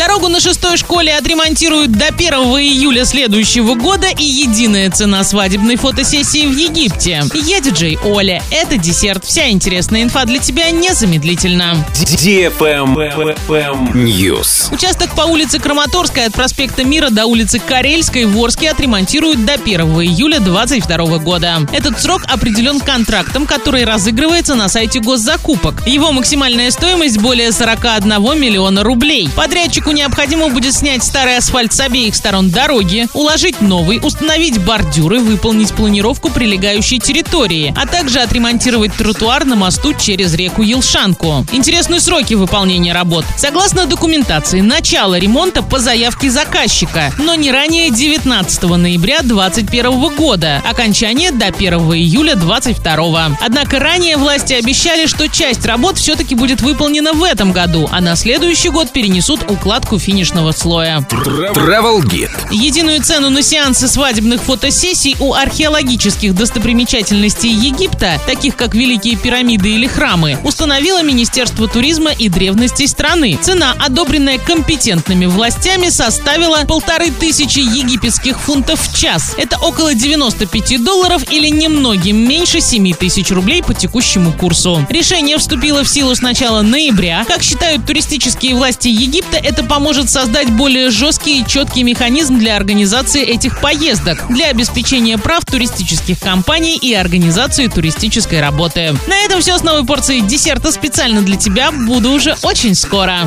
Дорогу на шестой школе отремонтируют до 1 июля следующего года и единая цена свадебной фотосессии в Египте. Я диджей Оля. Это десерт. Вся интересная инфа для тебя незамедлительно. News. Участок по улице Краматорская от проспекта Мира до улицы Карельской в Орске отремонтируют до 1 июля 2022 года. Этот срок определен контрактом, который разыгрывается на сайте госзакупок. Его максимальная стоимость более 41 миллиона рублей. Подрядчику необходимо будет снять старый асфальт с обеих сторон дороги, уложить новый, установить бордюры, выполнить планировку прилегающей территории, а также отремонтировать тротуар на мосту через реку Елшанку. Интересны сроки выполнения работ. Согласно документации, начало ремонта по заявке заказчика, но не ранее 19 ноября 2021 года, окончание до 1 июля 2022. Однако ранее власти обещали, что часть работ все-таки будет выполнена в этом году, а на следующий год перенесут укладку финишного слоя. Travel Guide. Единую цену на сеансы свадебных фотосессий у археологических достопримечательностей Египта, таких как Великие пирамиды или храмы, установило Министерство туризма и древностей страны. Цена, одобренная компетентными властями, составила полторы тысячи египетских фунтов в час. Это около 95 долларов или немногим меньше 7 тысяч рублей по текущему курсу. Решение вступило в силу с начала ноября. Как считают туристические власти Египта, это поможет создать более жесткий и четкий механизм для организации этих поездок, для обеспечения прав туристических компаний и организации туристической работы. На этом все с новой порцией десерта специально для тебя. Буду уже очень скоро.